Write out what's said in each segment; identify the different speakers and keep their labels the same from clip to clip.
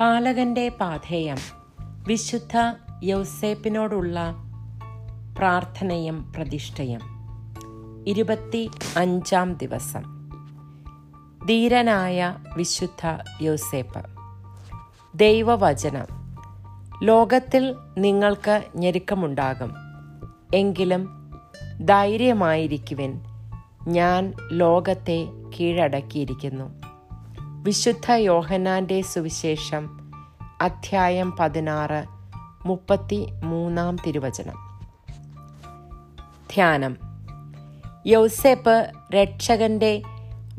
Speaker 1: പാലകന്റെ പാഥേയം. വിശുദ്ധ യൗസേപ്പിനോടുള്ള പ്രാർത്ഥനയും പ്രതിഷ്ഠയും. ഇരുപത്തി അഞ്ചാം ദിവസം. ധീരനായ വിശുദ്ധ യൗസേപ്പ്. ദൈവവചനം. ലോകത്തിൽ നിങ്ങൾക്ക് ഞെരുക്കമുണ്ടാകും. എങ്കിലും ധൈര്യമായിരിക്കുവിൻ. ഞാൻ ലോകത്തെ കീഴടക്കിയിരിക്കുന്നു. വിശുദ്ധ യോഹനാന്റെ സുവിശേഷം അധ്യായം പതിനാറ് മുപ്പത്തി മൂന്നാം തിരുവചനം. ധ്യാനം. യൗസേപ്പ് രക്ഷകന്റെ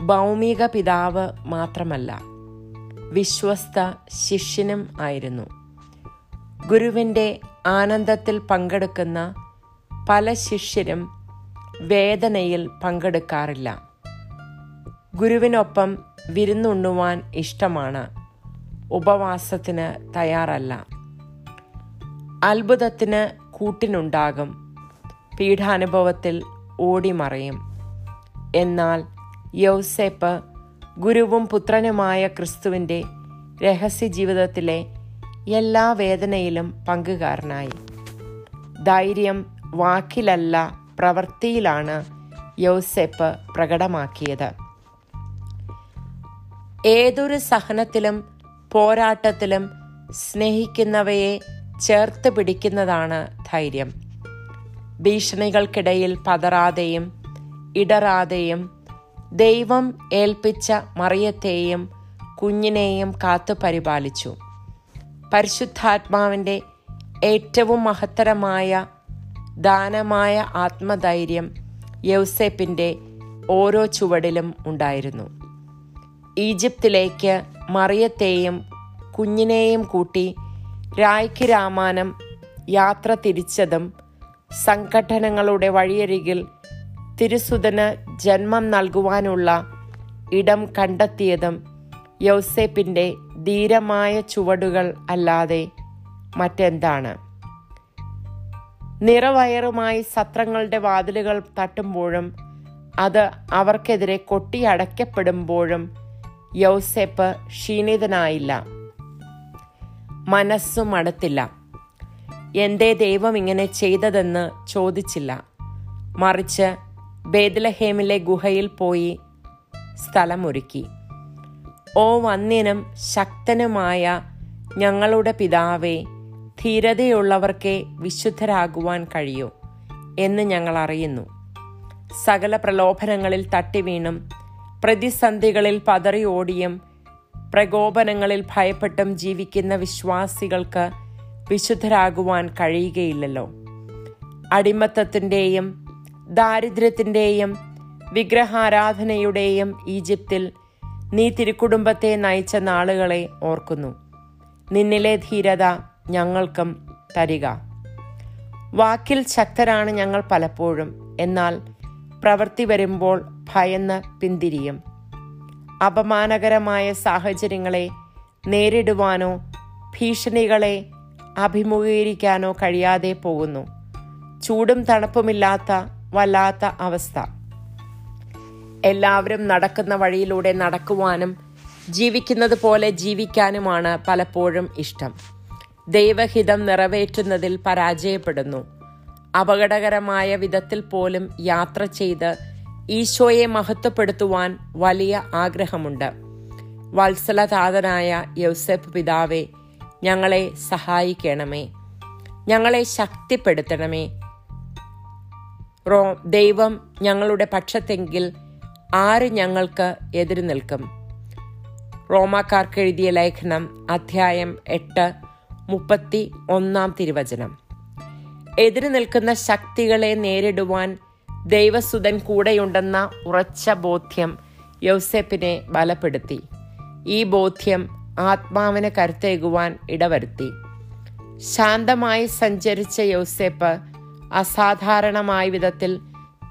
Speaker 1: ഭൗമിക പിതാവ് മാത്രമല്ല വിശ്വസ്ത ശിഷ്യനും ആയിരുന്നു. ഗുരുവിന്റെ ആനന്ദത്തിൽ പങ്കെടുക്കുന്ന പല ശിഷ്യരും വേദനയിൽ പങ്കെടുക്കാറില്ല. ഗുരുവിനൊപ്പം വിരുന്നുണ്ണുവാൻ ഇഷ്ടമാണ്. ഉപവാസത്തിന് തയ്യാറല്ല. അത്ഭുതത്തിന് കൂട്ടിനുണ്ടാകും. പീഠാനുഭവത്തിൽ ഓടിമറയും. എന്നാൽ യൗസേപ്പ് ഗുരുവും പുത്രനുമായ ക്രിസ്തുവിന്റെ രഹസ്യ ജീവിതത്തിലെ എല്ലാ വേദനയിലും പങ്കുകാരനായി. ധൈര്യം വാക്കിലല്ല പ്രവൃത്തിയിലാണ് യൗസേപ്പ് പ്രകടമാക്കിയത്. ഏതൊരു സഹനത്തിലും പോരാട്ടത്തിലും സ്നേഹിക്കുന്നവയെ ചേർത്ത് പിടിക്കുന്നതാണ് ധൈര്യം. ഭീഷണികൾക്കിടയിൽ പതറാതെയും ഇടറാതെയും ദൈവം ഏൽപ്പിച്ച മറിയത്തെയും കുഞ്ഞിനെയും കാത്തു പരിപാലിച്ചു. പരിശുദ്ധാത്മാവിന്റെ ഏറ്റവും മഹത്തരമായ ദാനമായ ആത്മധൈര്യം യൗസേപ്പിന്റെ ഓരോ ചുവടിലും ഉണ്ടായിരുന്നു. ഈജിപ്തിലേക്ക് മറിയത്തെയും കുഞ്ഞിനെയും കൂട്ടി രായ്ക്ക് രാമാനം യാത്ര തിരിച്ചതും സംഘടനകളുടെ വഴിയരികിൽ തിരുസുതന് ജന്മം നൽകുവാനുള്ള ഇടം കണ്ടെത്തിയതും യൗസേപ്പിന്റെ ധീരമായ ചുവടുകൾ അല്ലാതെ മറ്റെന്താണ്? നിറവയറുമായി സത്രങ്ങളുടെ വാതിലുകൾ തട്ടുമ്പോഴും അത് അവർക്കെതിരെ കൊട്ടിയടയ്ക്കപ്പെടുമ്പോഴും യൗസേപ്പ് ക്ഷീണിതനായില്ല. മനസ്സും മടത്തില്ല. എന്തേ ദൈവം ഇങ്ങനെ ചെയ്തതെന്ന് ചോദിച്ചില്ല. മറിച്ച് ബേദലഹേമിലെ ഗുഹയിൽ പോയി സ്ഥലമൊരുക്കി. ഓ വന്യനും ശക്തനുമായ ഞങ്ങളുടെ പിതാവേ ധീരതയുള്ളവർക്കേ വിശുദ്ധരാകുവാൻ കഴിയൂ എന്ന് ഞങ്ങൾ അറിയുന്നു. സകല പ്രലോഭനങ്ങളിൽ തട്ടിവീണും പ്രതിസന്ധികളിൽ പതറി ഓടിയും പ്രകോപനങ്ങളിൽ ഭയപ്പെട്ടും ജീവിക്കുന്ന വിശ്വാസികൾക്ക് വിശുദ്ധരാകുവാൻ കഴിയുകയില്ലല്ലോ. അടിമത്തത്തിന്റെയും ദാരിദ്ര്യത്തിന്റെയും വിഗ്രഹാരാധനയുടെയും ഈജിപ്തിൽ നീ തിരുക്കുടുംബത്തെ നയിച്ച നാളുകളെ ഓർക്കുന്നു. നിന്നിലെ ധീരത ഞങ്ങൾക്കും തരിക. വാക്കിൽ ശക്തരാണ് ഞങ്ങൾ പലപ്പോഴും. എന്നാൽ പ്രവൃത്തി വരുമ്പോൾ ഭയന്ന് പിന്തിരിയും. അപമാനകരമായ സാഹചര്യങ്ങളെ നേരിടുവാനോ ഭീഷണികളെ അഭിമുഖീകരിക്കാനോ കഴിയാതെ പോകുന്നു. ചൂടും തണുപ്പുമില്ലാത്ത വല്ലാത്ത അവസ്ഥ. എല്ലാവരും നടക്കുന്ന വഴിയിലൂടെ നടക്കുവാനും ജീവിക്കുന്നത് പോലെ ജീവിക്കാനുമാണ് പലപ്പോഴും ഇഷ്ടം. ദൈവഹിതം നിറവേറ്റുന്നതിൽ പരാജയപ്പെടുന്നു. അപകടകരമായ വിധത്തിൽ പോലും യാത്ര ചെയ്ത് ഈശോയെ മഹത്വപ്പെടുത്തുവാൻ വലിയ ആഗ്രഹമുണ്ട്. വത്സലതാതനായ യൗസഫ് പിതാവെ ഞങ്ങളെ സഹായിക്കണമേ. ഞങ്ങളെ ശക്തിപ്പെടുത്തണമേ. റോ ദൈവം ഞങ്ങളുടെ പക്ഷത്തെങ്കിൽ ആര് ഞങ്ങൾക്ക് എതിരു നിൽക്കും? റോമാക്കാർക്ക് എഴുതിയ ലേഖനം അധ്യായം എട്ട് മുപ്പത്തി ഒന്നാം തിരുവചനം. എതിരു നിൽക്കുന്ന ശക്തികളെ നേരിടുവാൻ ദൈവസുതൻ കൂടെയുണ്ടെന്ന ഉറച്ച ബോധ്യം യൗസെപ്പിനെ ബലപ്പെടുത്തി. ഈ ബോധ്യം ആത്മാവിന് കരുത്തേകുവാൻ ഇടവരുത്തി. ശാന്തമായി സഞ്ചരിച്ച യൗസേപ്പ് അസാധാരണമായ വിധത്തിൽ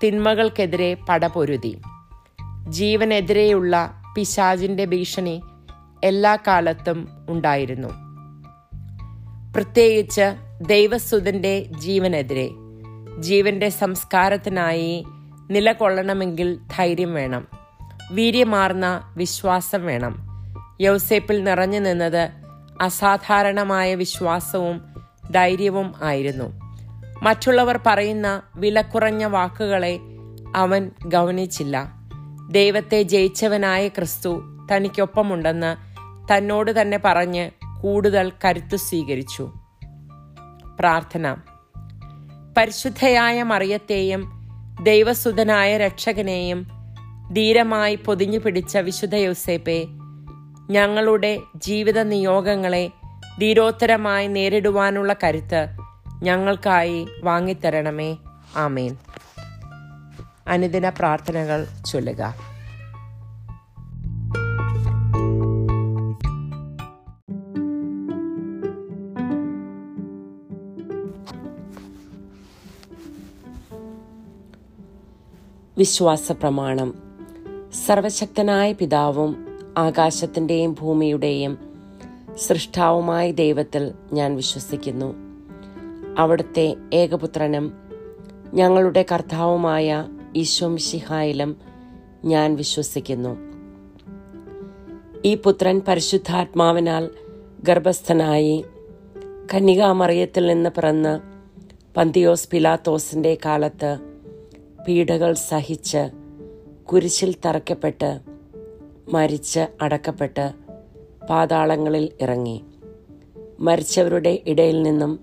Speaker 1: തിന്മകൾക്കെതിരെ പടപൊരുതി. ജീവനെതിരെയുള്ള പിശാജിന്റെ ഭീഷണി എല്ലാ കാലത്തും ഉണ്ടായിരുന്നു. പ്രത്യേകിച്ച് ദൈവസുതന്റെ ജീവനെതിരെ. ജീവന്റെ സംസ്കാരത്തിനായി നിലകൊള്ളണമെങ്കിൽ ധൈര്യം വേണം. വീര്യമാർന്ന വിശ്വാസം വേണം. യൗസേപ്പിൽ നിറഞ്ഞു നിന്നത്
Speaker 2: അസാധാരണമായ വിശ്വാസവും ധൈര്യവും ആയിരുന്നു. മറ്റുള്ളവർ പറയുന്ന വിലക്കുറഞ്ഞ വാക്കുകളെ അവൻ ഗൗനിച്ചില്ല. ദൈവത്തെ ജയിച്ചവനായ ക്രിസ്തു തനിക്കൊപ്പമുണ്ടെന്ന് തന്നോട് തന്നെ പറഞ്ഞ് കൂടുതൽ കരുത്തു സ്വീകരിച്ചു. പ്രാർത്ഥന. പരിശുദ്ധയായ മറിയത്തെയും ദൈവസുതനായ രക്ഷകനെയും ധീരമായി പൊതിഞ്ഞു പിടിച്ച വിശുദ്ധ യോസേപ്പെ ഞങ്ങളുടെ ജീവിത നിയോഗങ്ങളെ ധീരോത്തരമായി നേരിടുവാനുള്ള കരുത്ത് ഞങ്ങൾക്കായി വാങ്ങിത്തരണമേ. ആമേൻ. അനുദിന പ്രാർത്ഥനകൾ ചൊല്ലുക. വിശ്വാസ പ്രമാണം സർവശക്തനായ പിതാവും ആകാശത്തിന്റെയും ഭൂമിയുടെയും സൃഷ്ടാവുമായ ദൈവത്തിൽ ഞാൻ വിശ്വസിക്കുന്നു. അവിടുത്തെ ഏകപുത്രനും ഞങ്ങളുടെ കർത്താവുമായ ഈശോമിഷിഹായിലും ഞാൻ വിശ്വസിക്കുന്നു. ഈ പുത്രൻ പരിശുദ്ധാത്മാവിനാൽ ഗർഭസ്ഥനായി കന്യകാമറിയത്തിൽ നിന്ന് പിറന്ന് പന്തിയോസ് പിലാത്തോസിന്റെ കാലത്ത് പീഡകൾ സഹിച്ച് കുരിശിൽ തറയ്ക്കപ്പെട്ട് മരിച്ച് അടക്കപ്പെട്ട് പാതാളങ്ങളിൽ ഇറങ്ങി. മരിച്ചവരുടെ ഇടയിൽ നിന്നും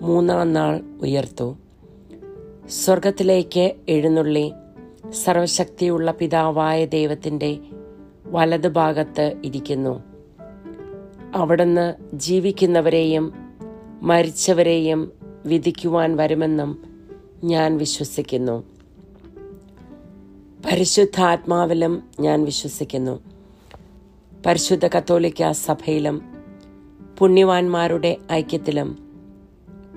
Speaker 2: മൂന്നാം നാൾ ഉയർത്തു. സ്വർഗത്തിലേക്ക് എഴുന്നള്ളി സർവശക്തിയുള്ള പിതാവായ ദൈവത്തിന്റെ വലതുഭാഗത്ത് ഇരിക്കുന്നു. അവിടുന്ന് ജീവിക്കുന്നവരെയും മരിച്ചവരെയും വിധിക്കുവാൻ വരുമെന്നും ഞാൻ വിശ്വസിക്കുന്നു. പരിശുദ്ധാത്മാവിലും ഞാൻ വിശ്വസിക്കുന്നു. പരിശുദ്ധ കത്തോലിക്ക സഭയിലും പുണ്യവാന്മാരുടെ ഐക്യത്തിലും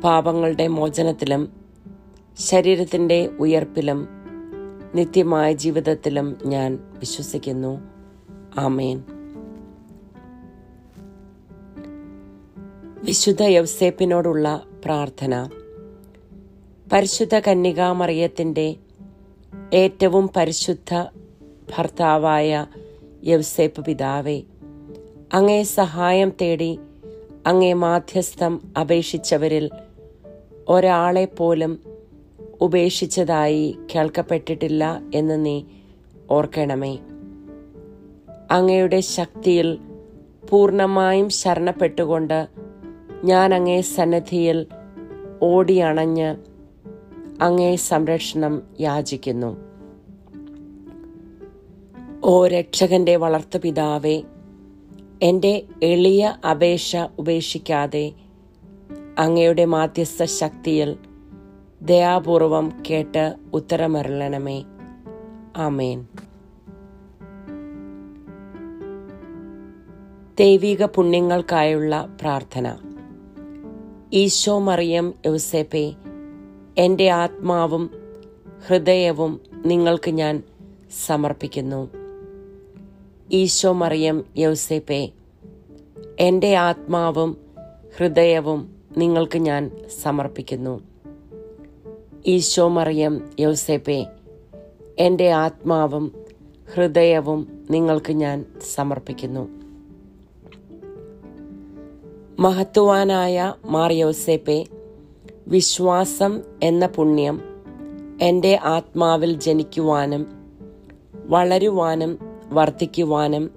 Speaker 2: പാപങ്ങളുടെ മോചനത്തിലും ശരീരത്തിന്റെ ഉയർപ്പിലും നിത്യമായ ജീവിതത്തിലും ഞാൻ വിശ്വസിക്കുന്നു. ആമേൻ. വിശുദ്ധ യൗസേപ്പിനോടുള്ള പ്രാർത്ഥന. പരിശുദ്ധ കന്യകാമറിയത്തിന്റെ ഏറ്റവും പരിശുദ്ധ ഭർത്താവായ യൗസേപ്പ് പിതാവേ അങ്ങേ സഹായം തേടി അങ്ങേ മാധ്യസ്ഥം അപേക്ഷിച്ചവരിൽ ഒരാളെ പോലും ഉപേക്ഷിച്ചതായി കേൾക്കപ്പെട്ടിട്ടില്ല എന്ന് നീ ഓർക്കണമേ. അങ്ങയുടെ ശക്തിയിൽ പൂർണമായും ശരണപ്പെട്ടുകൊണ്ട് ഞാൻ അങ്ങേ സന്നദ്ധിയിൽ ഓടിയണഞ്ഞ് അങ്ങേ സംരക്ഷണം യാചിക്കുന്നു. ഓ രക്ഷകന്റെ വളർത്തുപിതാവേ എന്റെ എളിയ അപേക്ഷ ഉപേക്ഷിക്കാതെ അങ്ങയുടെ മാധ്യസ്ഥ ശക്തിയിൽ ദയാപൂർവം കേട്ട് ഉത്തരമരളണമേ. ആമേൻ. ദൈവിക പുണ്യങ്ങൾക്കായുള്ള പ്രാർത്ഥന. ഈശോ മറിയം യൗസേപ്പെ എന്റെ ആത്മാവും ഹൃദയവും നിങ്ങൾക്ക് ഞാൻ സമർപ്പിക്കുന്നു. ഈശോ മറിയം യൗസേപ്പെ എന്റെ ആത്മാവും ഹൃദയവും നിങ്ങൾക്ക് ഞാൻ സമർപ്പിക്കുന്നു. ഈശോ മറിയം യൗസേപ്പെ എന്റെ ആത്മാവും ഹൃദയവും നിങ്ങൾക്ക് ഞാൻ സമർപ്പിക്കുന്നു. മഹത്വാനായ മാർ യൗസേപ്പെ വിശ്വാസം എന്ന പുണ്യം എന്റെ ആത്മാവിൽ ജനിക്കുവാനും വളരുവാനും വർദ്ധിക്കുവാനും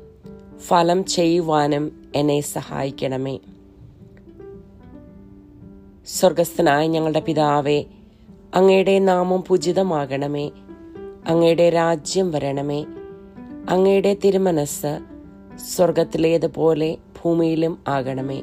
Speaker 2: ഫലം ചെയ്യുവാനും എന്നെ സഹായിക്കണമേ. സ്വർഗസ്ഥനായ ഞങ്ങളുടെ പിതാവേ അങ്ങയുടെ നാമം പൂജിതമാകണമേ. അങ്ങയുടെ രാജ്യം വരണമേ. അങ്ങയുടെ തിരുമനസ് സ്വർഗത്തിലേതുപോലെ ഭൂമിയിലും ആകണമേ.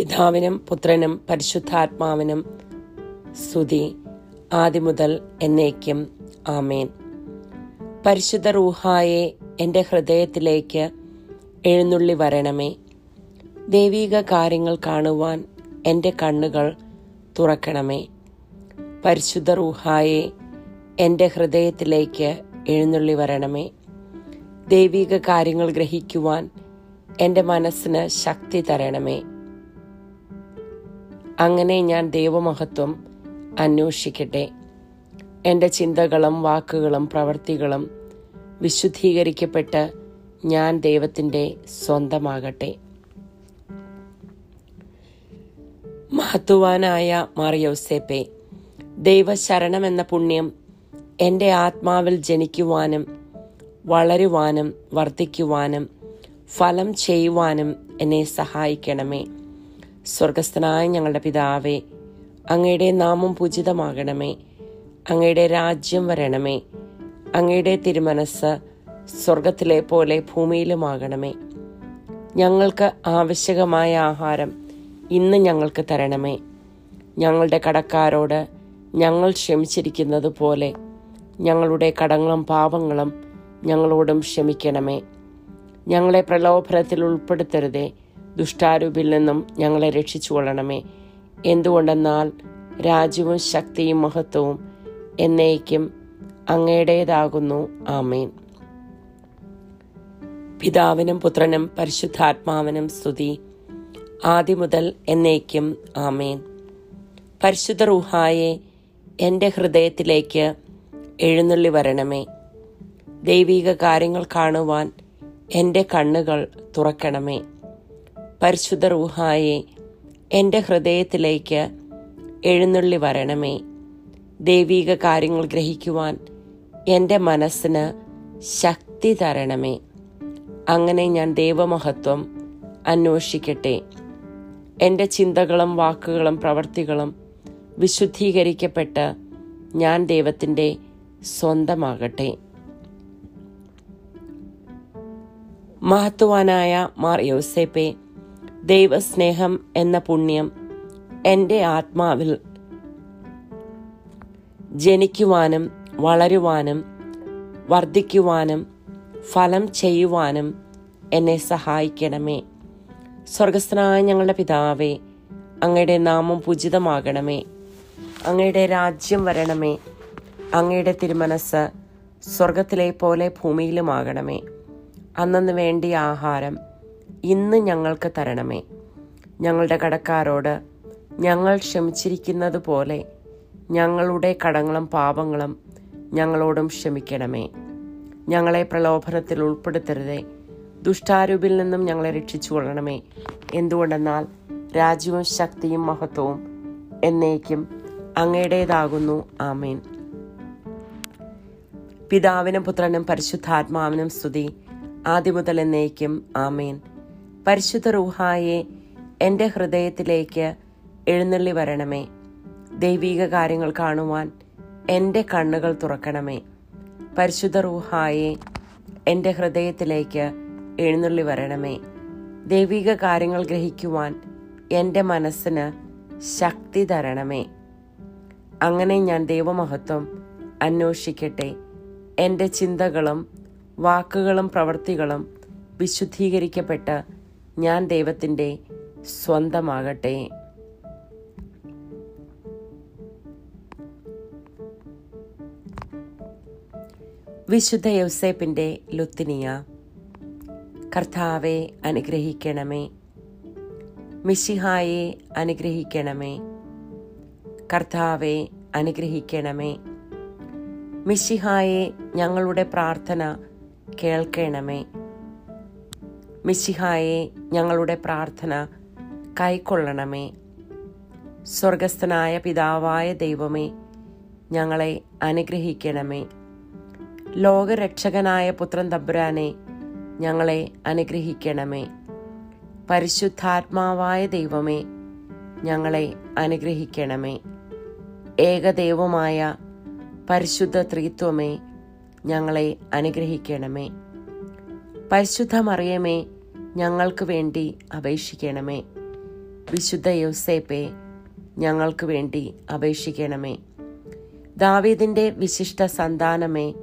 Speaker 2: പിതാവിനും പുത്രനും പരിശുദ്ധാത്മാവിനും സ്തുതി ആദ്യം മുതൽ എന്നേക്കും. ആമേൻ. പരിശുദ്ധ റൂഹായെ എന്റെ ഹൃദയത്തിലേക്ക് എഴുന്നള്ളി വരണമേ. ദൈവീക കാര്യങ്ങൾ കാണുവാൻ എന്റെ കണ്ണുകൾ തുറക്കണമേ. പരിശുദ്ധ റൂഹായെ എന്റെ ഹൃദയത്തിലേക്ക് എഴുന്നള്ളി വരണമേ. ദൈവീക കാര്യങ്ങൾ ഗ്രഹിക്കുവാൻ എന്റെ മനസ്സിന് ശക്തി തരണമേ. അങ്ങനെ ഞാൻ ദൈവമഹത്വം അന്വേഷിക്കട്ടെ. എന്റെ ചിന്തകളും വാക്കുകളും പ്രവൃത്തികളും വിശുദ്ധീകരിക്കപ്പെട്ട് ഞാൻ ദൈവത്തിന്റെ സ്വന്തമാകട്ടെ. മഹത്വാനായ മറിയോസേപ്പെ ദൈവശരണം എന്ന പുണ്യം എന്റെ ആത്മാവിൽ ജനിക്കുവാനും വളരുവാനും വർദ്ധിക്കുവാനും ഫലം ചെയ്യുവാനും എന്നെ സഹായിക്കണമേ. സ്വർഗസ്ഥനായ ഞങ്ങളുടെ പിതാവേ അങ്ങയുടെ നാമം പൂജിതമാകണമേ അങ്ങയുടെ രാജ്യം വരണമേ അങ്ങയുടെ തിരുമനസ് സ്വർഗത്തിലെ പോലെ ഭൂമിയിലുമാകണമേ. ഞങ്ങൾക്ക് ആവശ്യകമായ ആഹാരം ഇന്ന് ഞങ്ങൾക്ക് തരണമേ. ഞങ്ങളുടെ കടക്കാരോട് ഞങ്ങൾ ക്ഷമിച്ചിരിക്കുന്നത് പോലെ ഞങ്ങളുടെ കടങ്ങളും പാപങ്ങളും ഞങ്ങളോടും ക്ഷമിക്കണമേ. ഞങ്ങളെ പ്രലോഭനത്തിൽ ഉൾപ്പെടുത്തരുതേ. ദുഷ്ടാരൂപിൽ നിന്നും ഞങ്ങളെ രക്ഷിച്ചു കൊള്ളണമേ എന്തുകൊണ്ടെന്നാൽ രാജ്യവും ശക്തിയും മഹത്വവും എന്നേക്കും അങ്ങയുടേതാകുന്നു. ആമേൻ. പിതാവിനും പുത്രനും പരിശുദ്ധാത്മാവിനും സ്തുതി. ആദ്യം മുതൽ എന്നേക്കും ആമേൻ. പരിശുദ്ധ റൂഹായെ എന്റെ ഹൃദയത്തിലേക്ക് എഴുന്നള്ളി വരണമേ. ദൈവിക കാര്യങ്ങൾ കാണുവാൻ എന്റെ കണ്ണുകൾ തുറക്കണമേ. പരിശുദ്ധ റൂഹായെ എന്റെ ഹൃദയത്തിലേക്ക് എഴുന്നള്ളി വരണമേ. ദൈവീക കാര്യങ്ങൾ ഗ്രഹിക്കുവാൻ എന്റെ മനസ്സിന് ശക്തി തരണമേ. അങ്ങനെ ഞാൻ ദൈവമഹത്വം അന്വേഷിക്കട്ടെ. എന്റെ ചിന്തകളും വാക്കുകളും പ്രവർത്തികളും വിശുദ്ധീകരിക്കപ്പെട്ട് ഞാൻ ദൈവത്തിന്റെ സ്വന്തമാകട്ടെ. മഹത്വാനായ മാർ യോസേപ്പെ ദൈവസ്നേഹം എന്ന പുണ്യം എന്റെ ആത്മാവിൽ ജനിക്കുവാനും വളരുവാനും വർദ്ധിക്കുവാനും ഫലം ചെയ്യുവാനും എന്നെ സഹായിക്കണമേ. സ്വർഗസ്ഥനായ ഞങ്ങളുടെ പിതാവേ അങ്ങയുടെ നാമം പൂജിതമാകണമേ. അങ്ങയുടെ രാജ്യം വരണമേ. അങ്ങയുടെ തിരുമനസ് സ്വർഗത്തിലെ പോലെ ഭൂമിയിലുമാകണമേ. അന്നു വേണ്ടി ആഹാരം ഇന്ന് ഞങ്ങൾക്ക് തരണമേ. ഞങ്ങളുടെ കടക്കാരോട് ഞങ്ങൾ ക്ഷമിച്ചിരിക്കുന്നത് പോലെ ഞങ്ങളുടെ കടങ്ങളും പാപങ്ങളും ഞങ്ങളോടും ക്ഷമിക്കണമേ. ഞങ്ങളെ പ്രലോഭനത്തിൽ ഉൾപ്പെടുത്തരുതേ. ദുഷ്ടാരൂപിൽ നിന്നും ഞങ്ങളെ രക്ഷിച്ചു കൊള്ളണമേ എന്തുകൊണ്ടെന്നാൽ രാജ്യവും ശക്തിയും മഹത്വവും എന്നേക്കും അങ്ങയുടേതാകുന്നു. ആമേൻ. പിതാവിനും പുത്രനും പരിശുദ്ധാത്മാവിനും സ്തുതി. ആദ്യം മുതൽ എന്നേക്കും ആമേൻ. പരിശുദ്ധ റൂഹായെ എന്റെ ഹൃദയത്തിലേക്ക് എഴുന്നള്ളി വരണമേ. ദൈവീക കാര്യങ്ങൾ കാണുവാൻ എന്റെ കണ്ണുകൾ തുറക്കണമേ. പരിശുദ്ധ റൂഹായെ എന്റെ ഹൃദയത്തിലേക്ക് എഴുന്നള്ളി വരണമേ. ദൈവിക കാര്യങ്ങൾ ഗ്രഹിക്കുവാൻ എന്റെ മനസ്സിന് ശക്തി തരണമേ. അങ്ങനെ ഞാൻ ദൈവമഹത്വം അന്വേഷിക്കട്ടെ. എന്റെ ചിന്തകളും വാക്കുകളും പ്രവൃത്തികളും വിശുദ്ധീകരിക്കപ്പെട്ട് ഞാൻ ദൈവത്തിന്റെ സ്വന്തമാകട്ടെ. വിശുദ്ധ യൗസേപ്പിന്റെ ലുത്തിനിയ കർത്താവെ അനുഗ്രഹിക്കണമേ. മിശിഹായെ അനുഗ്രഹിക്കണമേ. കർത്താവെ അനുഗ്രഹിക്കണമേ. മിശിഹായെ ഞങ്ങളുടെ പ്രാർത്ഥന കേൾക്കണമേ. മിശിഹായെ ഞങ്ങളുടെ പ്രാർത്ഥന കൈക്കൊള്ളണമേ. സ്വർഗസ്ഥനായ പിതാവായ ദൈവമേ ഞങ്ങളെ അനുഗ്രഹിക്കണമേ. ലോകരക്ഷകനായ പുത്രൻ തമ്പുരാനെ ഞങ്ങളെ അനുഗ്രഹിക്കണമേ. പരിശുദ്ധാത്മാവായ ദൈവമേ ഞങ്ങളെ അനുഗ്രഹിക്കണമേ. ഏകദൈവമായ പരിശുദ്ധ ത്രിത്വമേ ഞങ്ങളെ അനുഗ്രഹിക്കണമേ. പരിശുദ്ധ മറിയമേ ഞങ്ങൾക്ക് വേണ്ടി അപേക്ഷിക്കണമേ. വിശുദ്ധ യോസേപ്പെ ഞങ്ങൾക്ക് വേണ്ടി അപേക്ഷിക്കണമേ. ദാവീദിന്റെ വിശിഷ്ട സന്താനമേ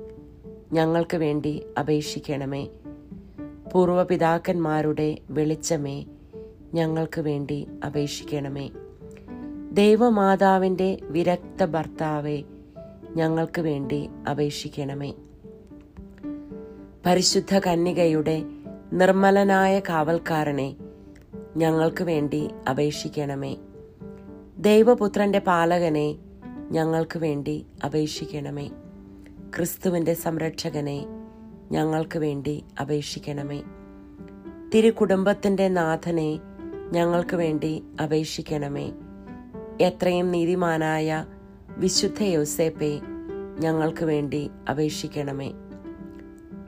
Speaker 2: ഞങ്ങൾക്ക് വേണ്ടി അപേക്ഷിക്കണമേ. പൂർവപിതാക്കന്മാരുടെ വെളിച്ചമേ ഞങ്ങൾക്ക് വേണ്ടി അപേക്ഷിക്കണമേ. ദൈവമാതാവിന്റെ വിരക്ത ഭർത്താവെ ഞങ്ങൾക്ക് വേണ്ടി അപേക്ഷിക്കണമേ. പരിശുദ്ധ കന്യകയുടെ നിർമ്മലനായ കാവൽക്കാരനെ ഞങ്ങൾക്ക് വേണ്ടി അപേക്ഷിക്കണമേ. ദൈവപുത്രന്റെ പാലകനെ ഞങ്ങൾക്ക് വേണ്ടി അപേക്ഷിക്കണമേ. ക്രിസ്തുവിന്റെ സംരക്ഷകനെ ഞങ്ങൾക്ക് വേണ്ടി അപേക്ഷിക്കണമേ. തിരുകുടുംബത്തിന്റെ നാഥനെ ഞങ്ങൾക്ക് വേണ്ടി അപേക്ഷിക്കണമേ. എത്രയും നീതിമാനായ വിശുദ്ധ യോസേപ്പെ ഞങ്ങൾക്ക് വേണ്ടി അപേക്ഷിക്കണമേ.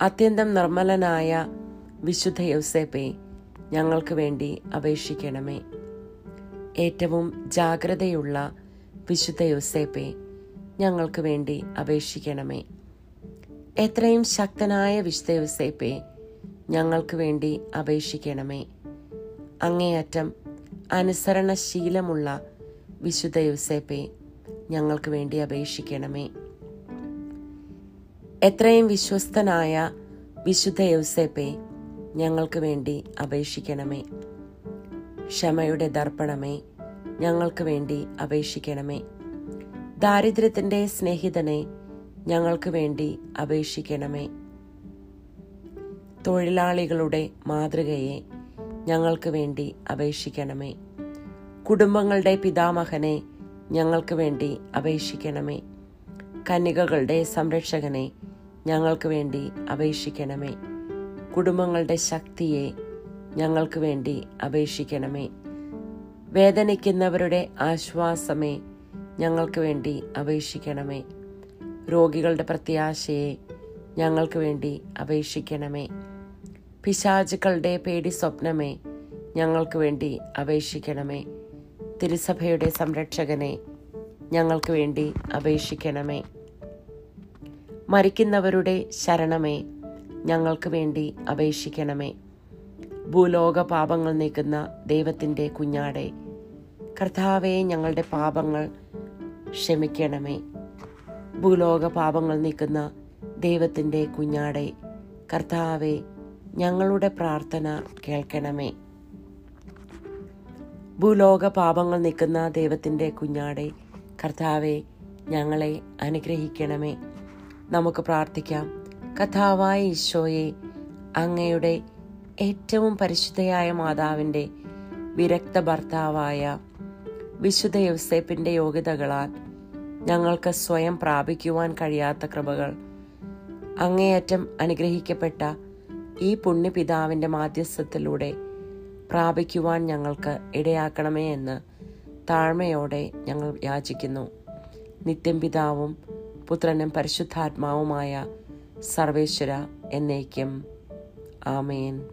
Speaker 2: അത്യന്തം നിർമ്മലനായ വിശുദ്ധ യൗസേപ്പെ ഞങ്ങൾക്ക് വേണ്ടി അപേക്ഷിക്കണമേ. ഏറ്റവും ജാഗ്രതയുള്ള വിശുദ്ധ യൗസേപ്പെ ഞങ്ങൾക്ക് വേണ്ടി അപേക്ഷിക്കണമേ. എത്രയും ശക്തനായ വിശുദ്ധ യൗസേപ്പെ ഞങ്ങൾക്ക് വേണ്ടി അപേക്ഷിക്കണമേ. അങ്ങേയറ്റം അനുസരണശീലമുള്ള വിശുദ്ധ യോസേപ്പെ ഞങ്ങൾക്ക് വേണ്ടി അപേക്ഷിക്കണമേ. എത്രയും വിശ്വസ്തനായ വിശുദ്ധ യൗസേപ്പെ ഞങ്ങൾക്ക് വേണ്ടി അപേക്ഷിക്കണമേ. ക്ഷമയുടെ ദർപ്പണമേ ഞങ്ങൾക്ക് വേണ്ടി അപേക്ഷിക്കണമേ. ദാരിദ്ര്യത്തിന്റെ സ്നേഹിതനെ ഞങ്ങൾക്ക് വേണ്ടി അപേക്ഷിക്കണമേ. തൊഴിലാളികളുടെ മാതൃകയെ ഞങ്ങൾക്ക് വേണ്ടി അപേക്ഷിക്കണമേ. കുടുംബങ്ങളുടെ പിതാമഹനെ ഞങ്ങൾക്ക് വേണ്ടി അപേക്ഷിക്കണമേ. കന്യകകളുടെ സംരക്ഷകനെ ഞങ്ങൾക്ക് വേണ്ടി അപേക്ഷിക്കണമേ. കുടുംബങ്ങളുടെ ശക്തിയെ ഞങ്ങൾക്ക് വേണ്ടി അപേക്ഷിക്കണമേ. വേദനിക്കുന്നവരുടെ ആശ്വാസമേ ഞങ്ങൾക്ക് വേണ്ടി അപേക്ഷിക്കണമേ. രോഗികളുടെ പ്രത്യാശയെ ഞങ്ങൾക്ക് വേണ്ടി അപേക്ഷിക്കണമേ. പിശാചുക്കളുടെ പേടി സ്വപ്നമേ ഞങ്ങൾക്ക് വേണ്ടി അപേക്ഷിക്കണമേ. തിരുസഭയുടെ സംരക്ഷകനെ ഞങ്ങൾക്ക് വേണ്ടി അപേക്ഷിക്കണമേ. മരിക്കുന്നവരുടെ ശരണമേ ഞങ്ങൾക്ക് വേണ്ടി അപേക്ഷിക്കണമേ. ഭൂലോക പാപങ്ങൾ നീക്കുന്ന ദൈവത്തിന്റെ കുഞ്ഞാടെ കർത്താവെ ഞങ്ങളുടെ പാപങ്ങൾ ക്ഷമിക്കണമേ. ഭൂലോക പാപങ്ങൾ നീക്കുന്ന ദൈവത്തിന്റെ കുഞ്ഞാടെ കർത്താവെ ഞങ്ങളുടെ പ്രാർത്ഥന കേൾക്കണമേ. ഭൂലോക പാപങ്ങൾ നീക്കുന്ന ദൈവത്തിന്റെ കുഞ്ഞാടെ കർത്താവെ ഞങ്ങളെ അനുഗ്രഹിക്കണമേ. നമുക്ക് പ്രാർത്ഥിക്കാം. കഥാവായ ഈശോയെ അങ്ങയുടെ ഏറ്റവും പരിശുദ്ധയായ മാതാവിന്റെ വിരക്ത ഭർത്താവായ വിശുദ്ധ യൗസേപ്പിന്റെ യോഗ്യതകളാൽ ഞങ്ങൾക്ക് സ്വയം പ്രാപിക്കുവാൻ കഴിയാത്ത കൃപകൾ അങ്ങേയറ്റം അനുഗ്രഹിക്കപ്പെട്ട ഈ പുണ്യപിതാവിന്റെ മാധ്യസ്ഥത്തിലൂടെ പ്രാപിക്കുവാൻ ഞങ്ങൾക്ക് ഇടയാക്കണമേ എന്ന് താഴ്മയോടെ ഞങ്ങൾ യാചിക്കുന്നു. നിത്യം പിതാവും പുത്രനും പരിശുദ്ധാത്മാവുമായ സർവേശ്വര എന്നേക്കും. ആമേൻ.